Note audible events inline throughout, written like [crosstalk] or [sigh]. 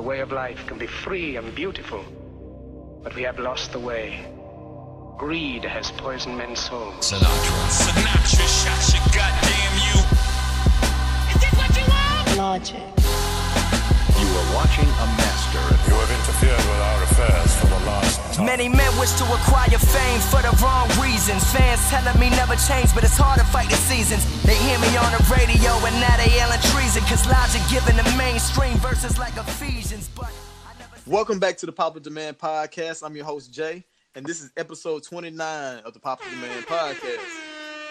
the way of life can be free and beautiful, but we have lost the way. Greed has poisoned men's souls. Sinatra. Sinatra shot you, goddamn you. Is this what you want? Logic. You are watching a master. You have interfered with our affairs for the last time. Many men wish to acquire fame for the wrong reasons. Fans telling me never change, but it's hard to fight the seasons. They hear me on the radio and now they yelling treason. Cause logic giving the mainstream verses like Ephesians. But never Welcome back to the Popular Demand Podcast. I'm your host, Jay, and this is episode 29 of the Popular Demand Podcast.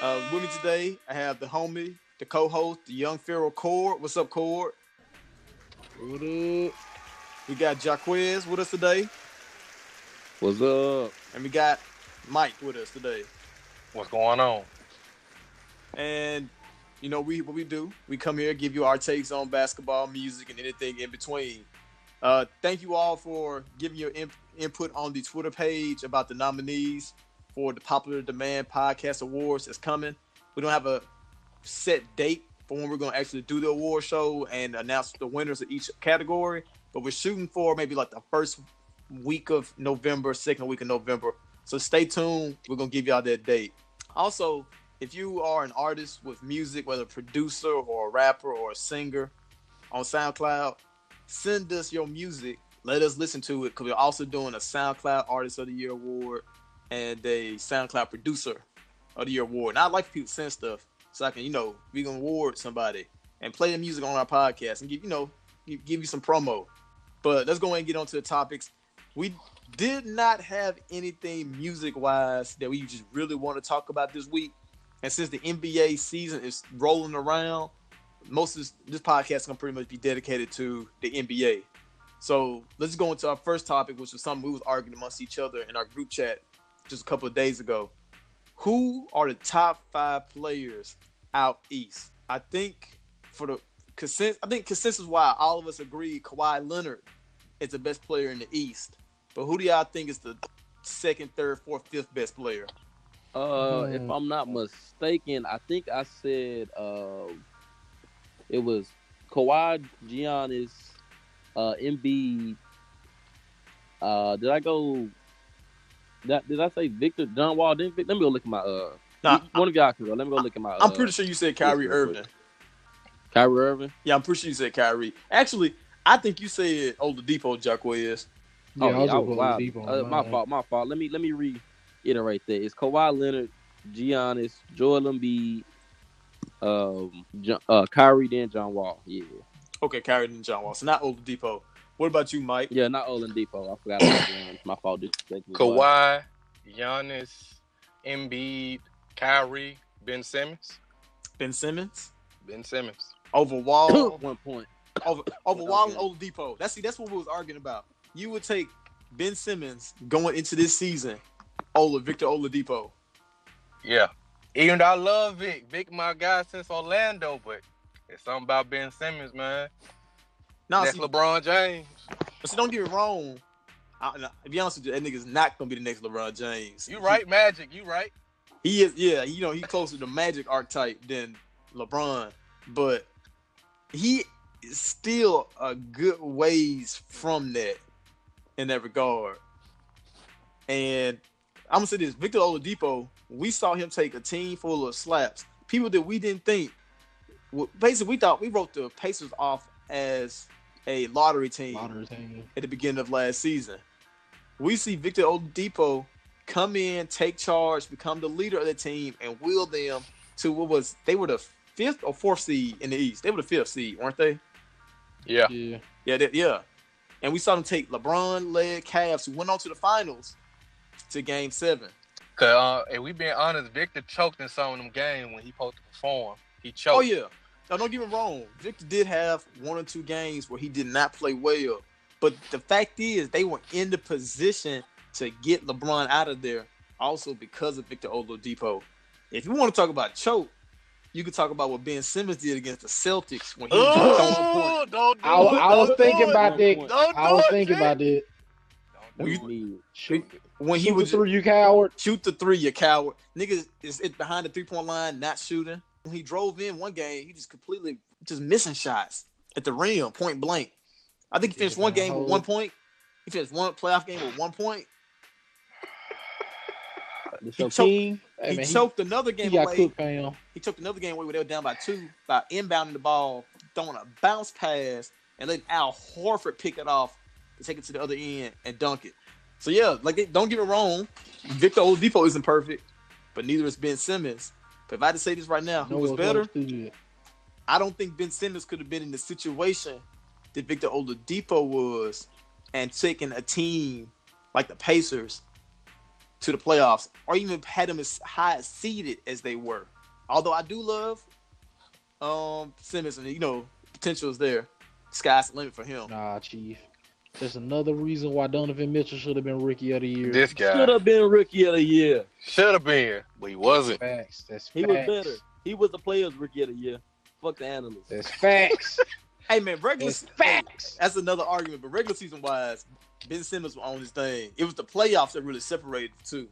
Uh, with me today, I have the homie, the co-host, the young Pharaoh Cord. What's up, Cord? What up? We got Jaquez with us today, What's up? and we got Mike with us today. What's going on? And you know, we what we do, we come here give you our takes on basketball, music, and anything in between. Uh, thank you all for giving your in- input on the Twitter page about the nominees for the Popular Demand Podcast Awards that's coming. We don't have a set date for when we're going to actually do the award show and announce the winners of each category, but we're shooting for maybe like the first week of November, second week of November. So stay tuned. We're going to give y'all that date. Also, if you are an artist with music, whether producer or a rapper or a singer on SoundCloud, send us your music. Let us listen to it because we're also doing a SoundCloud Artist of the Year award and a SoundCloud Producer of the Year award. And I like people send stuff so I can, you know, we can award somebody and play the music on our podcast and give, you know, give you some promo. But let's go ahead and get on to the topics. We did not have anything music wise that we just really want to talk about this week. And since the NBA season is rolling around, most of this, this podcast can pretty much be dedicated to the NBA. So let's go into our first topic, which was something we was arguing amongst each other in our group chat just a couple of days ago. Who are the top five players out east? I think for the consensus, I think consensus why all of us agree Kawhi Leonard is the best player in the East. But who do y'all think is the second, third, fourth, fifth best player? Uh, if I'm not mistaken, I think I said uh, it was Kawhi, Giannis, uh, Embiid. Uh, did I go? That did I say Victor John Wall? Didn't let me go look at my uh. Nah, one of y'all can go. Let me go look at my. I'm uh, pretty sure you said Kyrie real quick. Irving. Kyrie Irving. Yeah, I'm pretty sure you said Kyrie. Actually, I think you said Oladipo Jacquez. Yeah, oh, I was yeah, I was wild. Oladipo Uh, my my fault. My fault. Let me let me reiterate that. It's Kawhi Leonard, Giannis, Joel Embiid, um, John, uh, Kyrie, then John Wall. Yeah, Okay, Kyrie and John Wall. So not Oladipo. What about you, Mike? yeah, not Oladipo. I forgot about. My fault. Disrespect. Kawhi, Giannis, Embiid, Kyrie, Ben Simmons. Ben Simmons Ben Simmons. over Wall, One point. over over Wall and Oladipo. That's see, that's what we was arguing about. You would take Ben Simmons going into this season, Ola Victor Oladipo. Yeah. Even though I love Vic, Vic my guy since Orlando, but it's something about Ben Simmons, man. Now, That's see, LeBron James. but see, don't get me wrong. I, nah, to be honest with you, that nigga's not gonna be the next LeBron James. You right, Magic. You right. He is, yeah. You know, he closer to Magic archetype than LeBron, but he is still a good ways from that in that regard. And I'm gonna say this: Victor Oladipo, we saw him take a team full of slaps, people that we didn't think. well, Basically, we thought we wrote the Pacers off as a lottery team Lottery team. at the beginning of last season. We see Victor Oladipo come in, take charge, become the leader of the team, and will them to what was they were the fifth or fourth seed in the East. They were the fifth seed, weren't they? Yeah. Yeah. Yeah, they, yeah. And we saw them take LeBron-led Cavs, who went on to the finals, to Game Seven. Cause uh, if we being honest, Victor choked in some of them games when he supposed to perform. He choked. Oh yeah. Now don't get me wrong. Victor did have one or two games where he did not play well. But the fact is they were in the position to get LeBron out of there also because of Victor Oladipo. If you want to talk about choke, you could talk about what Ben Simmons did against the Celtics when he oh, was throwing Oh, don't do I, it. I was thinking about it. that. I was thinking about that. Don't You- it. Me. Shoot, when he shoot was the three, you coward. shoot the three, you coward. Niggas is it behind the three point line, not shooting. When he drove in one game, he just completely just missing shots at the rim, point blank. I think he finished one game with one point. He finished one playoff game with one point. He choked- he man, he- choked another game away. cooked. He took another game away where they were down by two by inbounding the ball, throwing a bounce pass, and letting Al Horford pick it off to take it to the other end and dunk it. So yeah, like don't get me wrong, Victor Oladipo isn't perfect, but neither is Ben Simmons. But if I had to say this right now, who No was better? I don't think Ben Simmons could have been in the situation that Victor Oladipo was and taking a team like the Pacers to the playoffs or even had them as high seeded as they were. Although I do love um Simmons and you know, potential is there. Sky's the limit for him. Nah, Chief. There's another reason why Donovan Mitchell should have been rookie of the year. This guy Should have been rookie of the year. should have been, but he wasn't. facts. That's facts. He was better. He was the players rookie of the year. Fuck the analysts. That's facts. [laughs] Hey man, regular That's facts. that's another argument, but regular season wise, Ben Simmons was on his thing. It was the playoffs that really separated the two.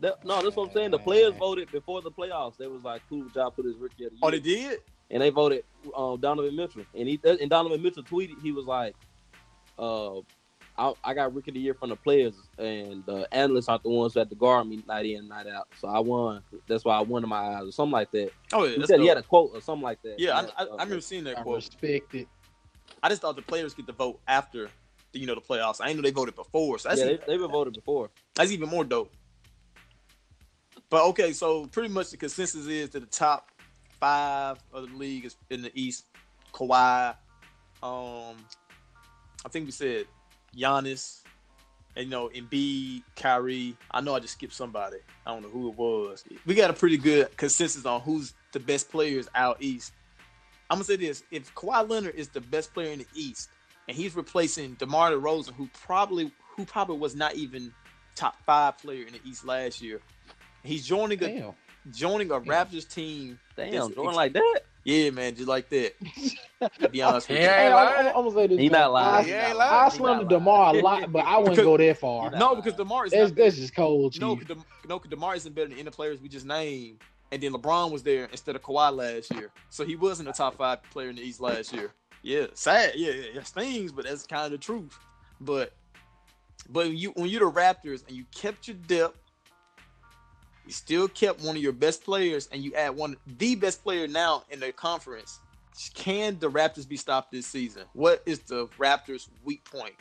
That- no, that's what I'm saying. The players voted before the playoffs. They was like, "Cool job, put his rookie of the year." Oh, they did? and they voted um, Donovan Mitchell. And he and Donovan Mitchell tweeted, he was like, uh, I, I got rookie of the year from the players, and the analysts aren't the ones who had to guard me night in, night out. So I won. That's why I won in my eyes, or something like that. Oh yeah, He that's said he had a quote or something like that. Yeah, I, I, I uh, remember seeing that I quote. respect it. I just thought the players get to vote after, the, you know, the playoffs. I didn't know they voted before, so that's yeah, they, they've been voted before. that's even more dope. But okay, so pretty much the consensus is that the top five of the league is in the East. Kawhi, um, I think we said Giannis, and you know Embiid, Kyrie. I know I just skipped somebody. I don't know who it was. We got a pretty good consensus on who's the best players out east. I'm gonna say this: if Kawhi Leonard is the best player in the East, and he's replacing DeMar DeRozan, who probably who probably was not even top five player in the East last year, he's joining a Damn. joining a Raptors team. Damn, that's doing like that. Yeah, man, just like that. to be honest with [laughs] He you. Hey, I'm, lying. I'm, I'm gonna say this. He man. not lying. I, He ain't I lying. slammed Demar a lot, but I [laughs] wouldn't go that far. No, because Demar is That's not, that's just cold, no, Chief. 'cause Dem- no, 'cause Demar isn't better than any the players we just named. And then LeBron was there instead of Kawhi last year, so he wasn't a top five player in the East last year. Yeah, sad. Yeah, yeah, it stings, but that's kind of the truth. But but when you when you're the Raptors and you kept your depth, you still kept one of your best players, and you add one the best player now in the conference. Can the Raptors be stopped this season? What is the Raptors' weak point?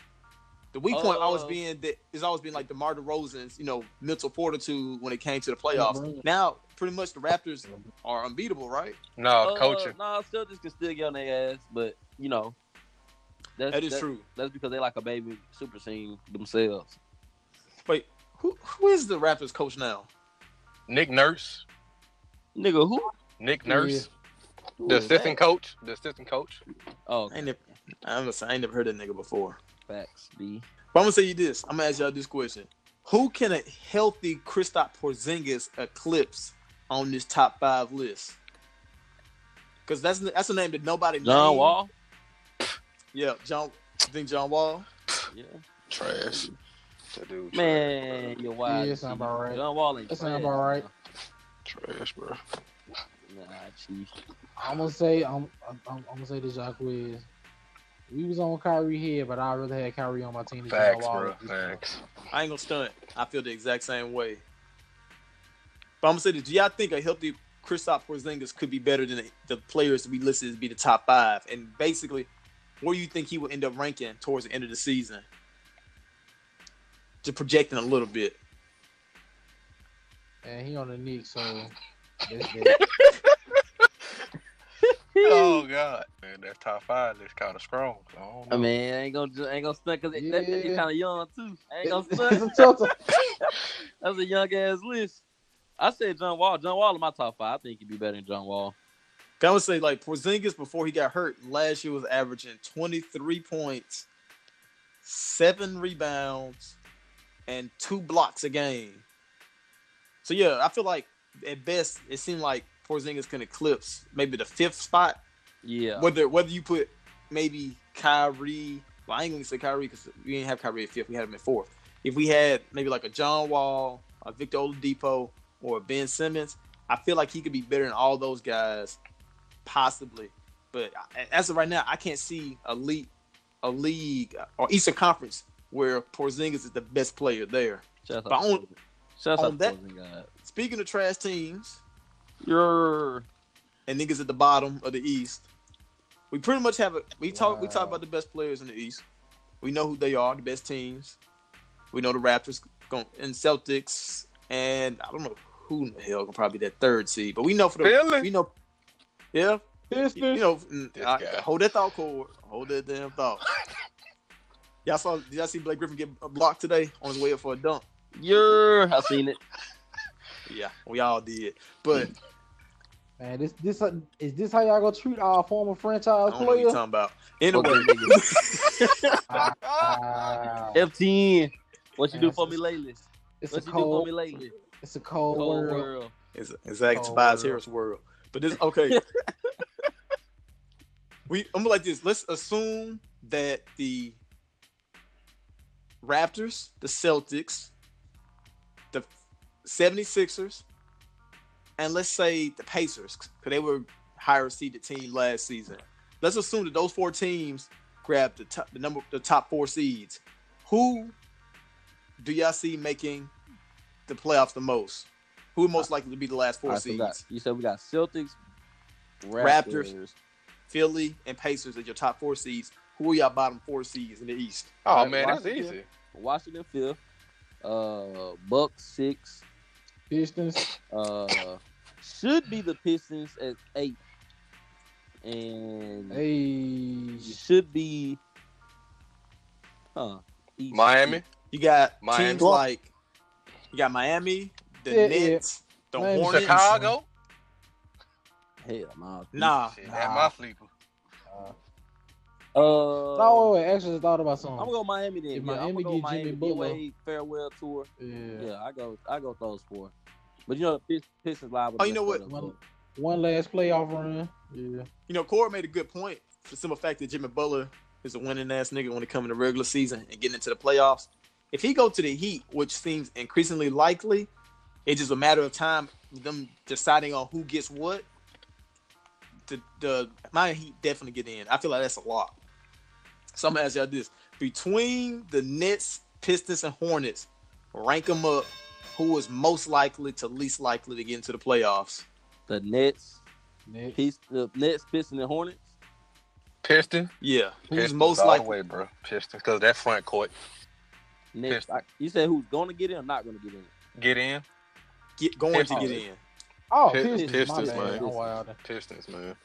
The weak point always Uh, being that it's always been like the DeMar DeRozan's, you know, mental fortitude when it came to the playoffs. Now, pretty much the Raptors are unbeatable, right? No, Uh, coaching. Nah, still just can still get on their ass, but you know, that's, That is that- true. That's because they like a baby super team themselves. Wait, who who is the Raptors coach now? Nick Nurse. Nigga, who? Nick Yeah. Nurse. Who The assistant that? coach. The assistant coach. Oh, I ain't never, I'm gonna I ain't never heard that nigga before. facts, B. But I'm gonna say you this. I'm gonna ask y'all this question: Who can a healthy Kristaps Porzingis eclipse on this top five list? Because that's that's a name that nobody. Knows. John named. Wall. Yeah, John. You think John Wall? Yeah, Trash. That dude. man, you're wild. Yeah, sound about right. John Wall ain't That sound trash, about right. Trash, bro. Nah, chief. I'm gonna say I'm I'm, I'm gonna say this y'all quiz. We was on Kyrie here, but I'd rather have Kyrie on my team than John Facts, bro. at this point. Facts. I ain't gonna stunt. I feel the exact same way. But I'm gonna say this: Do y'all think a healthy Kristaps Porzingis could be better than the, the players we listed to be the top five? And basically, where do you think he will end up ranking towards the end of the season? Just projecting a little bit. And he on the Knicks, so. [laughs] Oh God, man, that top five is kind of strong. So I, I mean, I ain't gonna ain't gonna stunt because that, that, he's kind of young too. I ain't [laughs] gonna stunt. a tough. That's a young ass list. I said John Wall. John Wall in my top five. I think he'd be better than John Wall. I would say like Porzingis before he got hurt last year was averaging 23 points, seven rebounds, and two blocks a game. So yeah, I feel like at best it seemed like Porzingis can eclipse maybe the fifth spot. Yeah. Whether whether you put maybe Kyrie, well I ain't gonna say Kyrie because we didn't have Kyrie at fifth, we had him at fourth. If we had maybe like a John Wall, a Victor Oladipo, or Ben Simmons, I feel like he could be better than all those guys, possibly. But as of right now, I can't see elite a league or Eastern Conference where Porzingis is the best player there. Shout But out, on- shout on out to that- Porzingis. Speaking of trash teams You're and niggas at the bottom of the East, we pretty much have a we talk we talk about the best players in the East. We know who they are, the best teams. We know the Raptors and Celtics, and I don't know who in the hell can probably be that third seed, but we know for the Philly. we know, yeah, Pistons. you know, mm, I- hold that thought, cord. Hold that damn thought. [laughs] y'all saw? Did y'all see Blake Griffin get blocked today on his way up for a dunk? you're. I seen it. [laughs] Yeah, we all did. But Man, this this uh, is this how y'all gonna treat our former I franchise don't know what you're player? talking about. Anyway, nigga. [laughs] Wow. FTN. What you do for me lately? It's What a you do for me lately? It's a cold, Cold world. world. it's it's like Tobias world. Harris world. But this okay. [laughs] we I'm like this. Let's assume that the Raptors, the Celtics, the 76ers, and let's say the Pacers, because they were higher seeded team last season. Let's assume that those four teams grab the top, the number, the top four seeds. Who do y'all see making the playoffs the most? Who would most likely to be the last four I forgot. seeds? You said we got Celtics, Raptors. Raptors. Philly and Pacers as your top four seeds. Who are y'all bottom four seeds in the East? Oh Right, man, that's easy. Washington fifth, uh, Bucks six, Pistons. uh, should be the Pistons at eight, and Hey, should be, huh? East. Miami. You got Miami. teams like you got Miami, the Yeah, yeah. Nets, the Miami, Hornets. Chicago. Hell no. Nah, Shit, that's my sleeper. Uh, no, wait, wait, actually, I thought about something. I'm gonna go Miami then. If yeah, I'm Miami gonna get Jimmy Miami. Butler- Wade farewell tour. yeah. Yeah, I go. I go with those four. But you know, the Pist- Pistons live. Oh, you know what? One, one last playoff run. Yeah. you know, Core made a good point for the simple fact that Jimmy Butler is a winning ass nigga when it comes to the regular season and getting into the playoffs. If he go to the Heat, which seems increasingly likely, it's just a matter of time them deciding on who gets what. The the my Heat definitely get in. I feel like that's a lot. So I'm gonna ask y'all this: between the Nets, Pistons, and Hornets, rank them up. Who is most likely to least likely to get into the playoffs? The Nets, Next. Pist- the Nets, Pistons, and Hornets. Piston. Yeah, who's Pistons most likely? way, bro. Pistons, because that front court Nets. Pistons. I, you said who's going to get in or not going to get in? get in. Get going to get in. Oh, Pist- Pistons. Pistons, man. I'm wild. Pistons, man.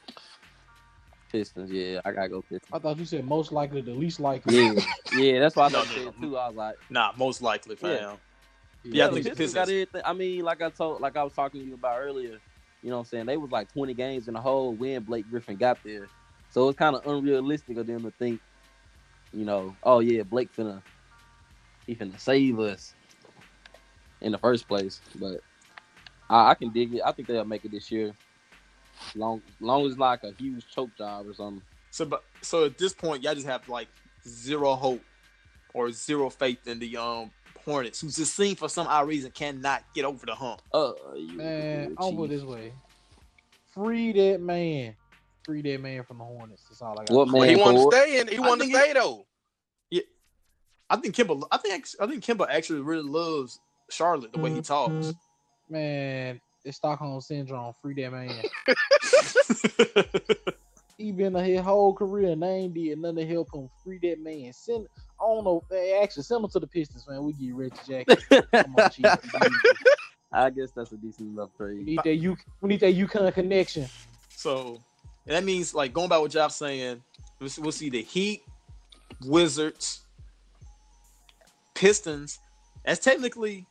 Pistons. Yeah, I gotta go Pistons. I thought you said most likely the least likely. Yeah, yeah. That's why I No, thought no, you said too. I was like, Nah, most likely, fam. Yeah. Yeah, I the think the Pistons got everything. I mean, like I told, like I was talking to you about earlier. You know what I'm saying? They was like 20 games in the hole when Blake Griffin got there. So it's kind of unrealistic of them to think, you know, oh yeah, Blake finna he finna save us in the first place. But I, I can dig it. I think they'll make it this year. Long long as like a huge choke job or something. So, but so at this point, y'all just have like zero hope or zero faith in the um Hornets, who's just seen for some odd reason cannot get over the hump. Uh, you Man, I'll put this way. Free that man. Free that man from the Hornets. That's all I got. What Well, he man? wanted to stay in. He I wanted to think stay though. I think Kemba. I think I think Kemba actually really loves Charlotte the way he talks. Mm-hmm. Man, it's Stockholm syndrome. Free that man. [laughs] he been his whole career and they ain't did nothing to help him. Free that man. Send. I don't know. Hey, actually, send him to the Pistons, man. We get Reggie Jackson. [laughs] Come on, Chief. I guess that's a decent enough trade. We need that you. We need that UConn connection. so that means like going by what Job's saying, we'll we'll see the Heat, Wizards, Pistons. That's technically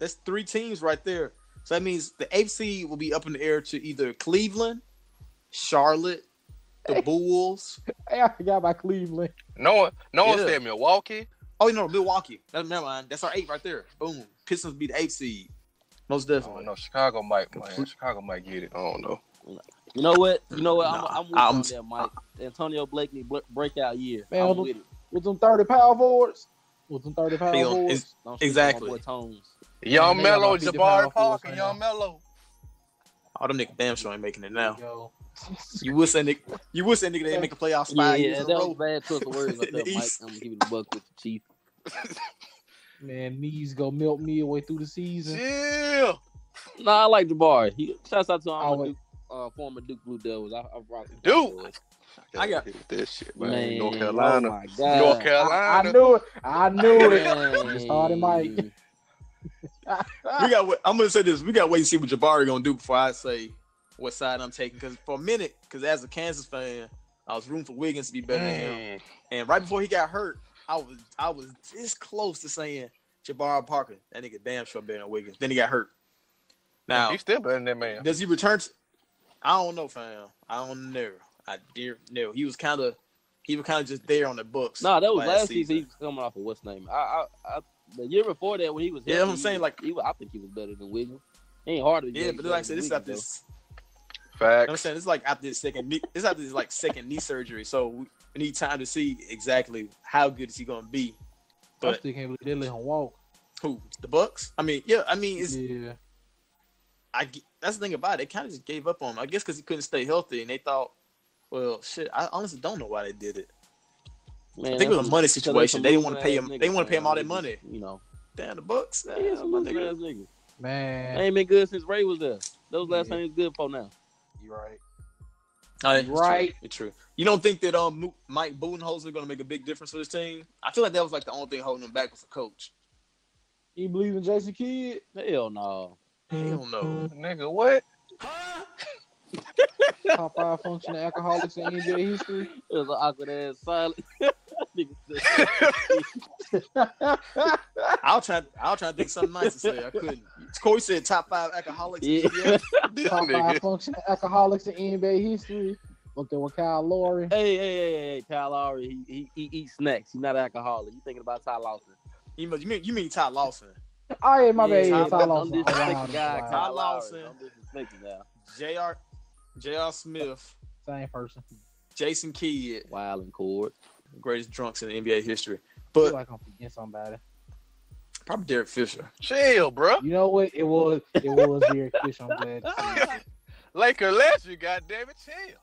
that's three teams right there. So that means the eighth seed will be up in the air to either Cleveland, Charlotte, the Bulls. Hey, I forgot about Cleveland. No one, no one Yeah. said Milwaukee. Oh, you know, Milwaukee. That, never mind. That's our eight right there. Boom. Pistons be the eight seed. Most Oh definitely. no, Chicago might, man. Chicago might get it. I don't know. You know what? You know what? Nah, I'm, I'm with I'm- you on that, Mike. Antonio Blakeney bl- breakout year. Man, I'm hold on. with it. With them 30 power forwards. With them 30 power They gonna- forwards. it's- Don't sleep on Exactly. my Tones. Young Man, they got Melo, about 50 Jabari power forwards Parker, right Young Melo. Oh, them niggas damn sure ain't making it now. Yo, You would say Nick. You would say nigga they make a playoffs Yeah, five years in a that was bad choice of words. I [laughs] Mike, I'm gonna give you the buck with the Chief. [laughs] Man, knees go melt midway through the season. Yeah. Nah, I like Jabari. He shouts out to him, Always. Duke, uh, former Duke Blue Devils. I, I rock with Duke. Boys. I got- hit with that shit, man. Man, oh North Carolina. Oh my God. North I, I knew it. I knew it. Man. Just Mike. [laughs] we got. I'm gonna say this. We got to wait and see what Jabari gonna do before I say what side I'm taking. Because for a minute, because as a Kansas fan, I was rooting for Wiggins to be better than him. And right before he got hurt, I was I was this close to saying Jabari Parker. That nigga damn sure better than Wiggins. Then he got hurt. Now He's still better than that man. does he return? To, I don't know, fam. I don't know. I dare no. He was kind of he was kind of just there on the books. Nah, that was last season. He was coming off of what's name. I, I, I, the year before that when he was Yeah, healthy, I'm saying, he- like- he, was- I think he was better than Wiggins. He ain't harder. than Yeah, but like I said, this is Wiggins, after this. Facts. I'm saying it's like after his second knee, it's after his like second knee surgery, so we we need time to see exactly how good is he gonna be. I But still can't believe they let him walk. who the Bucks? I mean, yeah, I mean, it's Yeah. I that's the thing about it. They kind of just gave up on him. I guess because he couldn't stay healthy, and they thought, well, shit. I honestly don't know why they did it. Man, I think it was a money situation. They didn't want to pay losing-ass him. They niggas, want to pay him all that money. You know, Damn, the Bucks. he Damn, my losing nigga. Man. They ain't been good since Ray was there. Those last Yeah. time he good for now. You're right. Yeah, it's true. Right. It's true. You don't think that um Mo- Mike Budenholzer going to make a big difference for this team? I feel like that was like the only thing holding him back was the coach. You believe in Jason Kidd? Hell no. Hell no. Nigga, what? Top five functioning alcoholics in NBA history. It was an awkward ass silence. I'll try. I'll try to think something nice to say. I couldn't. Corey said top five alcoholics. Yeah. [laughs] Yeah. This Top nigga. five functioning alcoholics in NBA history. Looked with Kyle Lowry. hey, hey, hey, hey, Kyle Lowry, he, he, he eats snacks. He's not an alcoholic. You thinking about Ty Lawson? You mean you mean, you mean Ty Lawson? Oh yeah, my bad. Yeah, Yeah, I'm- Ty I'm Lawson. Oh, wow, guy, wow. Ty Lawson. I'm disrespecting now. J.R. J.R. Smith, Same person. Jason Kidd, Wild and cord. greatest drunks in NBA history. I feel But like I'm forgetting somebody. probably Derek Fisher. Chill, bro. You know what? It was it was Derek Fisher. I'm glad. to see. [laughs] Laker legend, goddamn it, chill.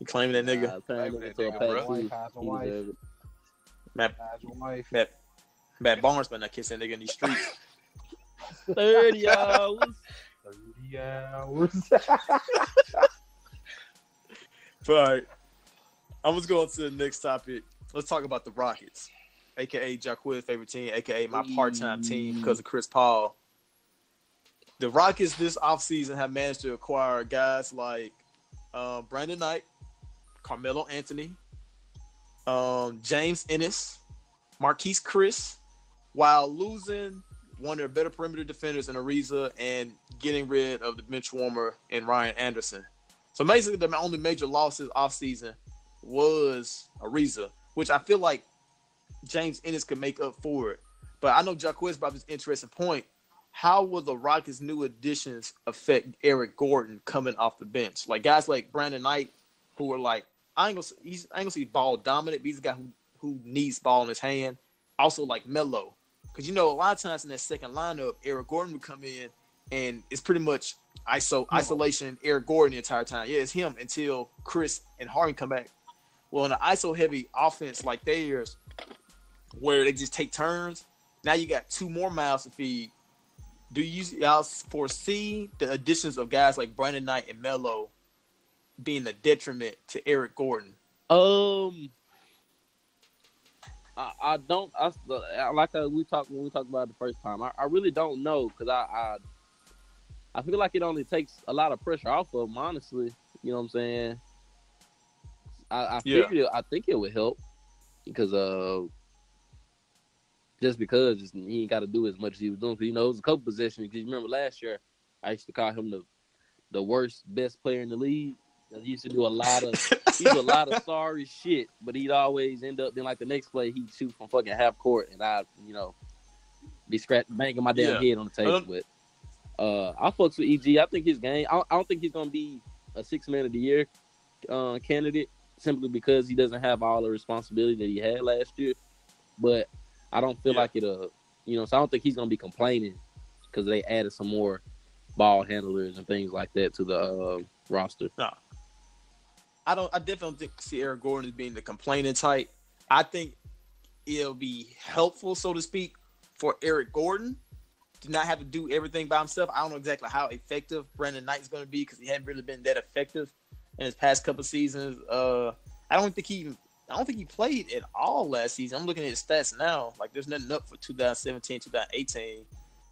You claiming that nigga? Nah, turn that nigga, bro. Wife, how's He your wife? Matt, How's wife? Matt, Matt Barnes better not kiss that nigga in these streets. [laughs] 30 hours. [laughs] Hours. [laughs] But all right, I'm just going to the next topic. Let's talk about the Rockets, aka Jacquiz's favorite team, aka my part-time team because of Chris Paul. The Rockets this offseason have managed to acquire guys like um, Brandon Knight, Carmelo Anthony, um, James Ennis, Marquese Chriss, while losing one of their better perimeter defenders in Ariza and getting rid of the bench warmer in Ryan Anderson. So basically, the only major losses offseason was Ariza, which I feel like James Ennis could make up for it. But I know Jacquez brought this interesting point. How will the Rockets' new additions affect Eric Gordon coming off the bench? Like guys like Brandon Knight, who are like, I ain't gonna, he's, I ain't gonna say ball dominant, but he's a guy who, who needs ball in his hand. Also like Melo, because you know a lot of times in that second lineup, Eric Gordon would come in and it's pretty much iso isolation Eric Gordon the entire time. Yeah, it's him until Chris and Harden come back. Well, in an ISO heavy offense like theirs, where they just take turns, now you got two more mouths to feed. Do you y'all foresee the additions of guys like Brandon Knight and Melo being a detriment to Eric Gordon? Um, I, I don't. I, like we talked when we talked about it the first time. I, I really don't know because I, I I feel like it only takes a lot of pressure off of him. Honestly, you know what I'm saying. I, I Yeah. figured it, I think it would help because uh just because he ain't got to do as much as he was doing. 'Cause, you know, it was a couple possessions. Because you remember last year, I used to call him the the worst best player in the league. He used to do a lot of he do a lot of sorry shit, but he'd always end up then like the next play he'd shoot from fucking half court, and I you know be scratch banging my damn Yeah. head on the table. But uh, I fucks with EG. I think his game. I, I don't think he's gonna be a six man of the year uh, candidate simply because he doesn't have all the responsibility that he had last year. But I don't feel Yeah. like it. Uh, you know, so I don't think he's gonna be complaining because they added some more ball handlers and things like that to the uh, roster. No. I don't. I definitely think Eric Gordon as being the complaining type. I think it'll be helpful, so to speak, for Eric Gordon to not have to do everything by himself. I don't know exactly how effective Brandon Knight is going to be because he hadn't really been that effective in his past couple seasons. Uh, I don't think he. I don't think he played at all last season. I'm looking at his stats now. Like there's nothing up for 2017, 2018.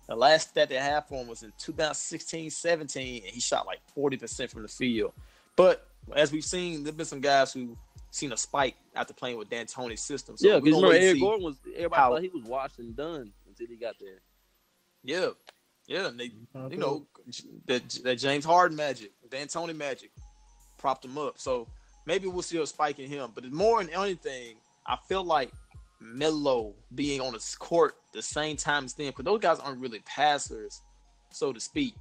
The last stat they had for him was in 2016, 17, and he shot like 40% from the field. But as we've seen, there've been some guys who seen a spike after playing with D'Antoni's system. So yeah, we're because remember Eric Gordon was everybody how- thought he was washed and done until he got there. Yeah, yeah, and they, you know, that that James Harden magic, D'Antoni magic, propped him up. So maybe we'll see a spike in him. But more than anything, I feel like Melo being on the court the same time as them, because those guys aren't really passers, so to speak.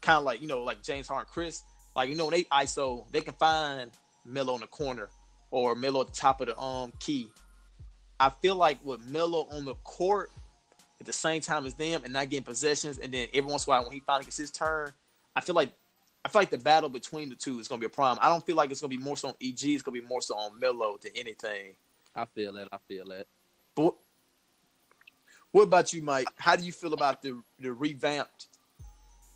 Kind of like you know, like James Harden, Chris, like you know, when they ISO, they can find Melo in the corner or Melo at the top of the um key. I feel like with Melo on the court at the same time as them and not getting possessions, and then every once in a while when he finally gets his turn, I feel like I feel like the battle between the two is gonna be a problem. I don't feel like it's gonna be more so on EG, it's gonna be more so on Melo than anything. I feel that. I feel that. But what, about you, Mike? How do you feel about the the revamped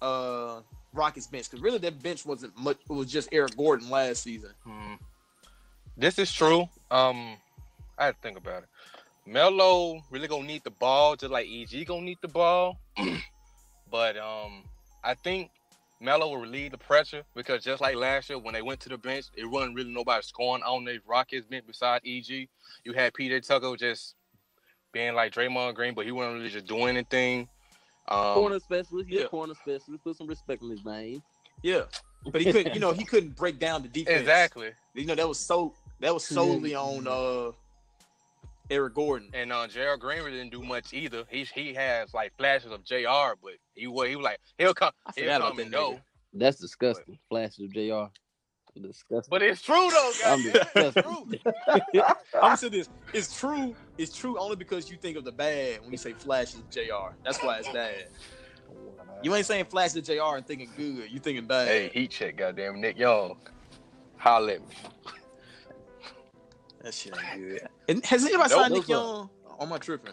uh Rockets bench? Because really that bench wasn't much it was just Eric Gordon last season. Hmm. This is true. Um, I had to think about it. Melo really gonna need the ball, just like EG gonna need the ball. [clears throat] but um, I think Melo will relieve the pressure because just like last year when they went to the bench, it wasn't really nobody scoring on the Rockets bench besides EG. You had PJ Tucker just being like Draymond Green, but he wasn't really just doing anything. Um, corner specialist, he's yeah. a corner specialist. Put some respect on his name. Yeah. But he couldn't, you know, he [laughs] couldn't break down the defense. exactly. You know, that was so that was solely on uh Eric Gordon. And uh, Gerald Green didn't do much either. He he has like flashes of Jr. But he was he was like he'll come I he'll come and go. That's disgusting. Flashes of Jr. Disgusting. But it's true though, [laughs] I'm guys. it's true. [laughs] I'm gonna say this. It's true. It's true only because you think of the bad when you say Flash is Jr. That's why it's bad. You ain't saying Flash is Jr. and thinking good. You thinking bad. Hey, heat check, goddamn Nick Young. Holla at me. That shit ain't good. And has anybody Nope. signed Nick Those Young? Am I tripping?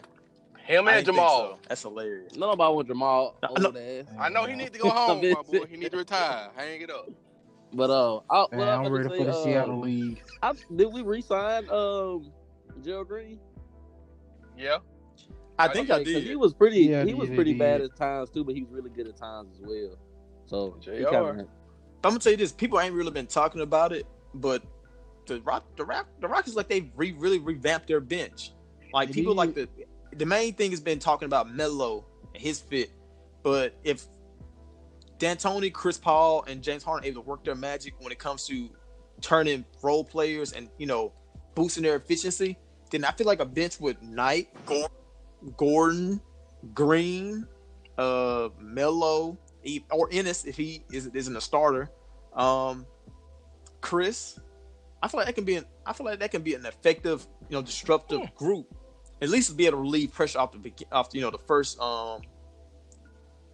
Him I and ain't think Jamal. so. That's hilarious. Nobody want Jamal No, old no. I know he need to go [laughs] home, my boy. He need to retire. Hang it up. But uh, I, Man, what I was I'm ready to for the uh, Seattle League. I, did we re-sign um Gerald Green? Yeah. I think I did. He was pretty. Yeah, he was yeah, pretty he bad at times too, but he was really good at times as well. So he kinda- I'm gonna tell you this: people ain't really been talking about it, but the rock, the rock, the Rockets like they re, really revamped their bench. Like They people did. like the the main thing has been talking about Melo and his fit, but if D'Antoni, Chris Paul, and James Harden able to work their magic when it comes to turning role players and you know boosting their efficiency, then I feel like a bench with Knight, Gordon, Green, uh, Melo, e- or Ennis if he is, isn't a starter. Um, Chris, I feel like that can be an I feel like that can be an effective, you know, disruptive group. At least be able to relieve pressure off the begi- off you know the first um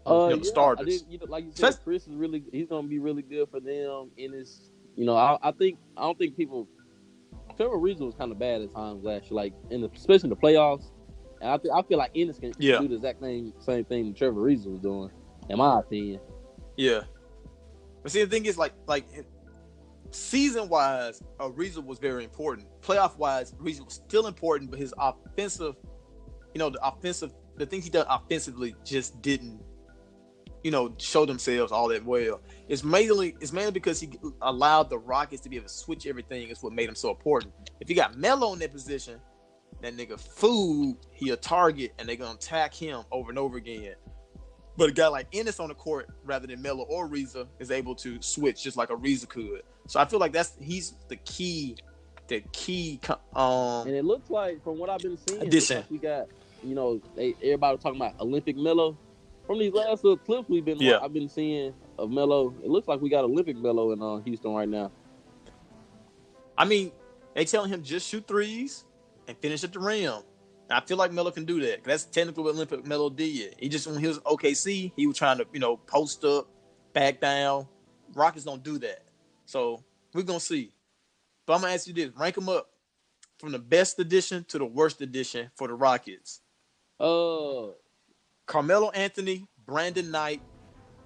Uh, know, the yeah, starters. You know, like you said, Chris is really he's gonna be really good for them in his. You know, I, I think I don't think people. Trevor Ariza was kind of bad at times last year, like in the especially in the playoffs. And I think I feel like Ennis can Yeah. do the exact same same thing Trevor Ariza was doing, in my opinion. Yeah. But see, the thing is, like, like season wise, Ariza was very important. Playoff wise, Ariza was still important, but his offensive, you know, the offensive, the things he done offensively just didn't, you know, show themselves all that well. It's mainly, it's mainly because he allowed the Rockets to be able to switch everything. Is what made him so important. If you got Melo in that position, that nigga food, he a target, and they're gonna attack him over and over again. But a guy like Ennis on the court, rather than Melo or Ariza, is able to switch just like a Ariza could. So I feel like that's he's the key, the key. Um, And it looks like from what I've been seeing, it Addition. like we got you know they everybody was talking about Olympic Melo. From these last little clips we've been Yeah. I've been seeing of Melo, it looks like we got Olympic Melo in uh, Houston right now. I mean, they telling him just shoot threes and finish at the rim. I feel like Melo can do that. That's technically what Olympic Melo did. He just when he was OKC, he was trying to you know post up, back down. Rockets don't do that. So we're gonna see. But I'm gonna ask you this: rank them up from the best edition to the worst edition for the Rockets. Uh, Carmelo Anthony, Brandon Knight,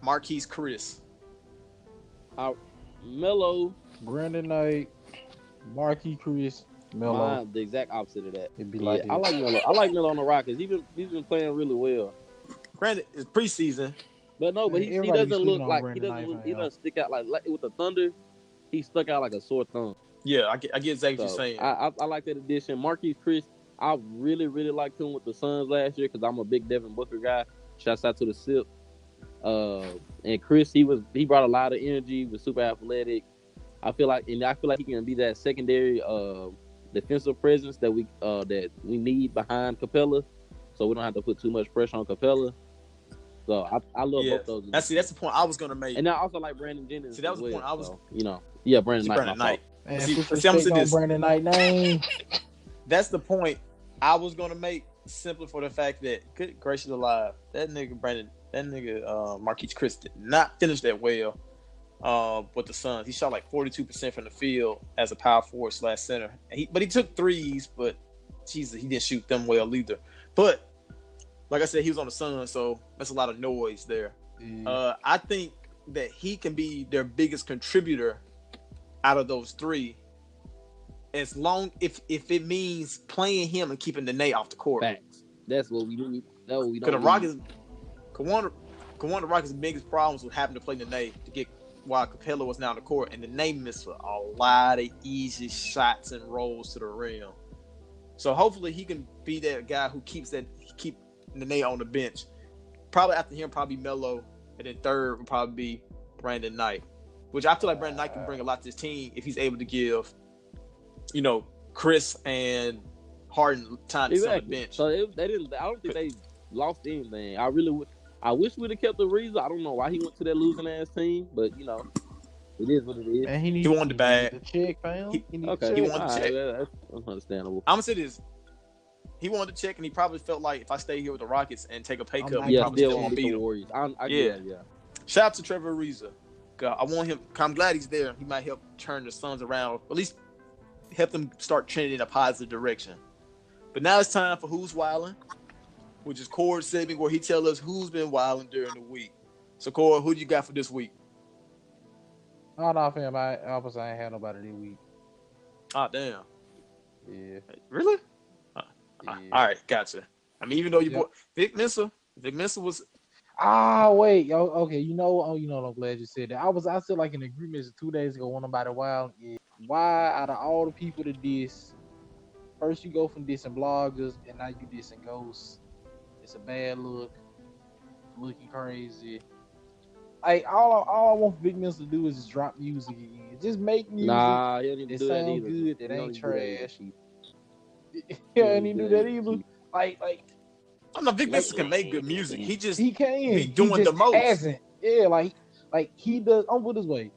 Marquese Chriss. I, Melo, Brandon Knight, Marquese Chriss, Melo. mine, the exact opposite of that. It'd be Yeah, like I like Melo. I like Melo on the Rockets. He's been he's been playing really well. Granted, it's preseason. But no, but he, he doesn't look on like he doesn't look, man, he yo. doesn't stick out like, like with the Thunder. He stuck out like a sore thumb. Yeah, I get, I get exactly So what you're saying. I, I I like that addition. Marquese Chriss, I really really liked him with the Suns last year because I'm a big Devin Booker guy. Shouts out to the SIP. Uh, and Chris, he was he brought a lot of energy. Was super athletic. I feel like, and I feel like he can be that secondary uh defensive presence that we uh that we need behind Capela, so we don't have to put too much pressure on Capela. So I, I love yeah, both those. that's see, that's the point I was gonna make. And I also like Brandon Jennings. See, that was as the well, point I was- so, you know, yeah, Brandon Knight. Brandon. Knight. Man, See- put see, I'm saying this. Brandon Knight name. That's the point I was gonna make simply for the fact that good gracious alive, that nigga Brandon, that nigga uh Marquese Chriss did not finish that well. Uh, with the Suns, he shot like 42% from the field as a power forward slash center. He, but he took threes, but Jesus, he didn't shoot them well either. But like I said, he was on the Suns, so that's a lot of noise there. Yeah. Uh, I think that he can be their biggest contributor out of those three, as long if if it means playing him and keeping the Nene off the court. Facts. That's what we do. That's what we don't. Because the Rockets, cause one, of- cause one of the Rockets' biggest problems was having to play the Nene to get while Capela was now on the court, and the Nene missed a lot of easy shots and rolls to the rim. So hopefully he can be that guy who keeps that keep the Nate on the bench. Probably after him, probably Melo, and then third would probably be Brandon Knight, which I feel like Brandon Knight can bring a lot to his team if he's able to give, you know, Chris and Harden time to sit on the Exactly. bench. So it, they didn't. I don't think they lost anything. I really would. I wish we'd have kept the Ariza. I don't know why he went to that losing ass team, but you know, it is what it is. Man, he, needs, He wanted the bag. The check, fam. He- He, Okay, the He check. wanted to Alright, check. yeah, that's, that's understandable. I'm gonna say this. He wanted to check, and he probably felt like if I stay here with the Rockets and take a pay I'm cut, we Yeah, probably still still want won't to beat beat the. Warriors. I, I Yeah. yeah, yeah. Shout out to Trevor Ariza. 'Cause I want him. I'm glad he's there. He might help turn the Suns around, at least help them start trending in a positive direction. But now it's time for who's wilding, which is Cord segment where he tell us who's been wilding during the week. So Cord, who do you got for this week? Oh, no, fam. I, I was I ain't had nobody this week. Ah, damn. Yeah. Really? Ah, yeah. All right, gotcha. I mean, even though you Yep. bought Vic Mensa, Vic Mensa was Ah, wait, yo, okay. You know, oh, you know, I'm glad you said that. I was, I said like in agreement two days ago. One about a while. Yeah. Why out of all the people to diss, first you go from dissing bloggers, and now you dissing ghosts. It's a bad look. Looking crazy. Like all, I- all I want Big Mills to do is just drop music again. Just make music. Nah, he don't need to do that sound either. good, He it ain't need to do that either, trash. Yeah, He and [laughs] he don't need that to do either. Like, like I'm not Vic Mensa can make good music. He just he can. he doing just the most. Hasn't. Yeah, like like he does. I'm put this way.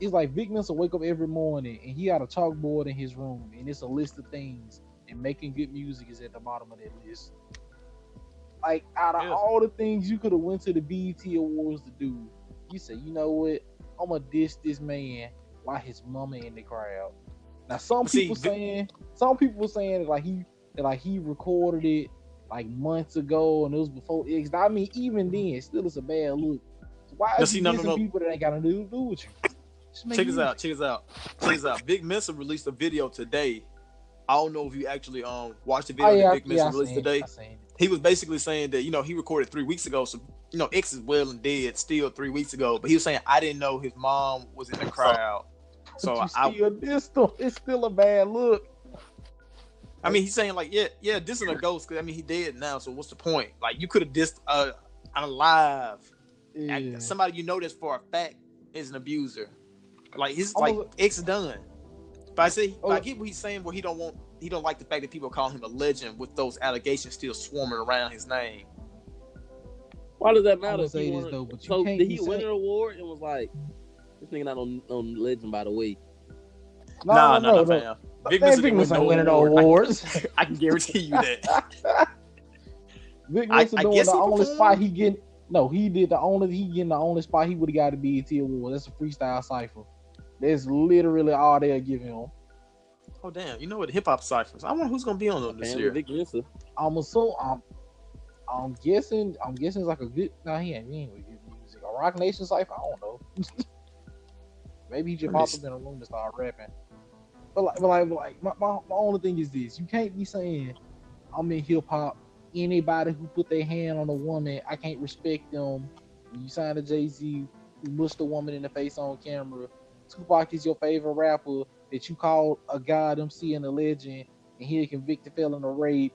It's like Vic Mensa wake up every morning and he got a chalkboard in his room and it's a list of things and making good music is at the bottom of that list. Like out of Yeah. all the things you could have went to the BET Awards to do, you say, you know what? I'm gonna diss this man while his mama in the crowd. Now some See, people saying some people saying that like he that like he recorded it like months ago and it was before X. I mean, even then, still it's a bad look. So why is no, no, no. people that ain't got nothing to do with you? Check this out. Check this out. Check this out. Vic Mensa released a video today. I don't know if you actually um watched the video Oh yeah, that Vic Mensa yeah, released today. I seen it. He was basically saying that you know he recorded three weeks ago, so you know X is well and dead still three weeks ago. But he was saying I didn't know his mom was in the crowd. So I, still. It's still a bad look. I mean, he's saying like, yeah, yeah, this is a ghost. Cause I mean, he dead now. So what's the point? Like, you could have dissed uh, alive. Yeah. Somebody you know this for a fact is an abuser. Like he's I'm like a- X done. But I say, Oh. I get what he's saying. Where he don't want, he don't like the fact that people call him a legend with those allegations still swarming around his name. Why does that matter? gonna he say this won- though, but you so can't did he win an award and was like, this nigga not on, on legend by the way. No, nah, no, no, nah, no. fam. Vic Man, Mensa Vic didn't Mensa win ain't no winning no award. awards. [laughs] I can guarantee you that. [laughs] Vic I- Mensa I doing guess the only performed. spot he getting. No, he did the only he getting the only spot he would have got a BET award. That's a freestyle cipher. That's literally all they're giving him. Oh damn! You know what? Hip hop ciphers. I wonder who's gonna be on them this And year. Vic Mensa. I'm assuming. I'm, I'm guessing. I'm guessing it's like a good. No, he ain't. He ain't with good music. A Roc Nation cipher. I don't know. [laughs] Maybe he just Let popped up in a room and started rapping. But like, but like, but like my, my, my only thing is this: you can't be saying I'm in hip hop. Anybody who put their hand on a woman, I can't respect them. When you sign a Jay Z, you mushed a woman in the face on camera. Tupac is your favorite rapper that you call a god MC and a legend, and he a convicted felon of rape.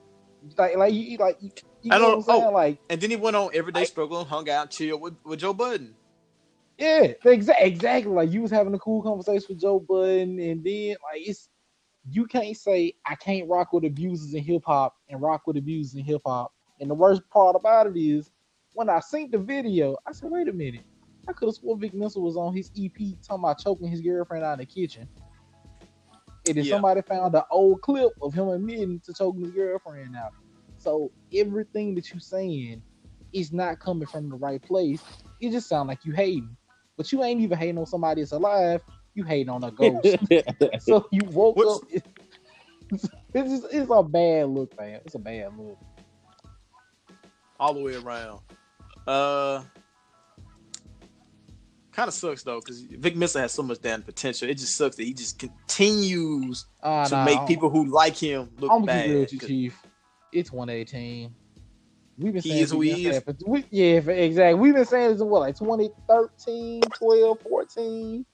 Like, like you, like you, you I don't- what I'm saying? oh. Like, And then he went on Everyday Struggle and hung out, chilled with, with Joe Budden. yeah, exa- exactly. Like you was having a cool conversation with Joe Budden, and then like it's you can't say I can't rock with abusers in hip hop and rock with abusers in hip hop. And the worst part about it is when I seen the video, I said, wait a minute. I could have swore Vic Mensa was on his EP talking about choking his girlfriend out in the kitchen. And then Yeah. somebody found an old clip of him admitting to choking his girlfriend out. So everything that you're saying is not coming from the right place. It just sound like you hating. But you ain't even hating on somebody that's alive. You hating on a ghost. [laughs] so you woke What's- up. It's, [laughs] it's just it's a bad look, man. It's a bad look. all the way around. Uh, kind of sucks though, because Vic Mensa has so much damn potential. It just sucks that he just continues Uh, to nah, make I'm- people who like him look I'm gonna bad. be real with Chief. It's 118. We've been He saying is who this he since- is. but We, yeah, for- exactly. We've been saying this in what, like 2013, 12, 14?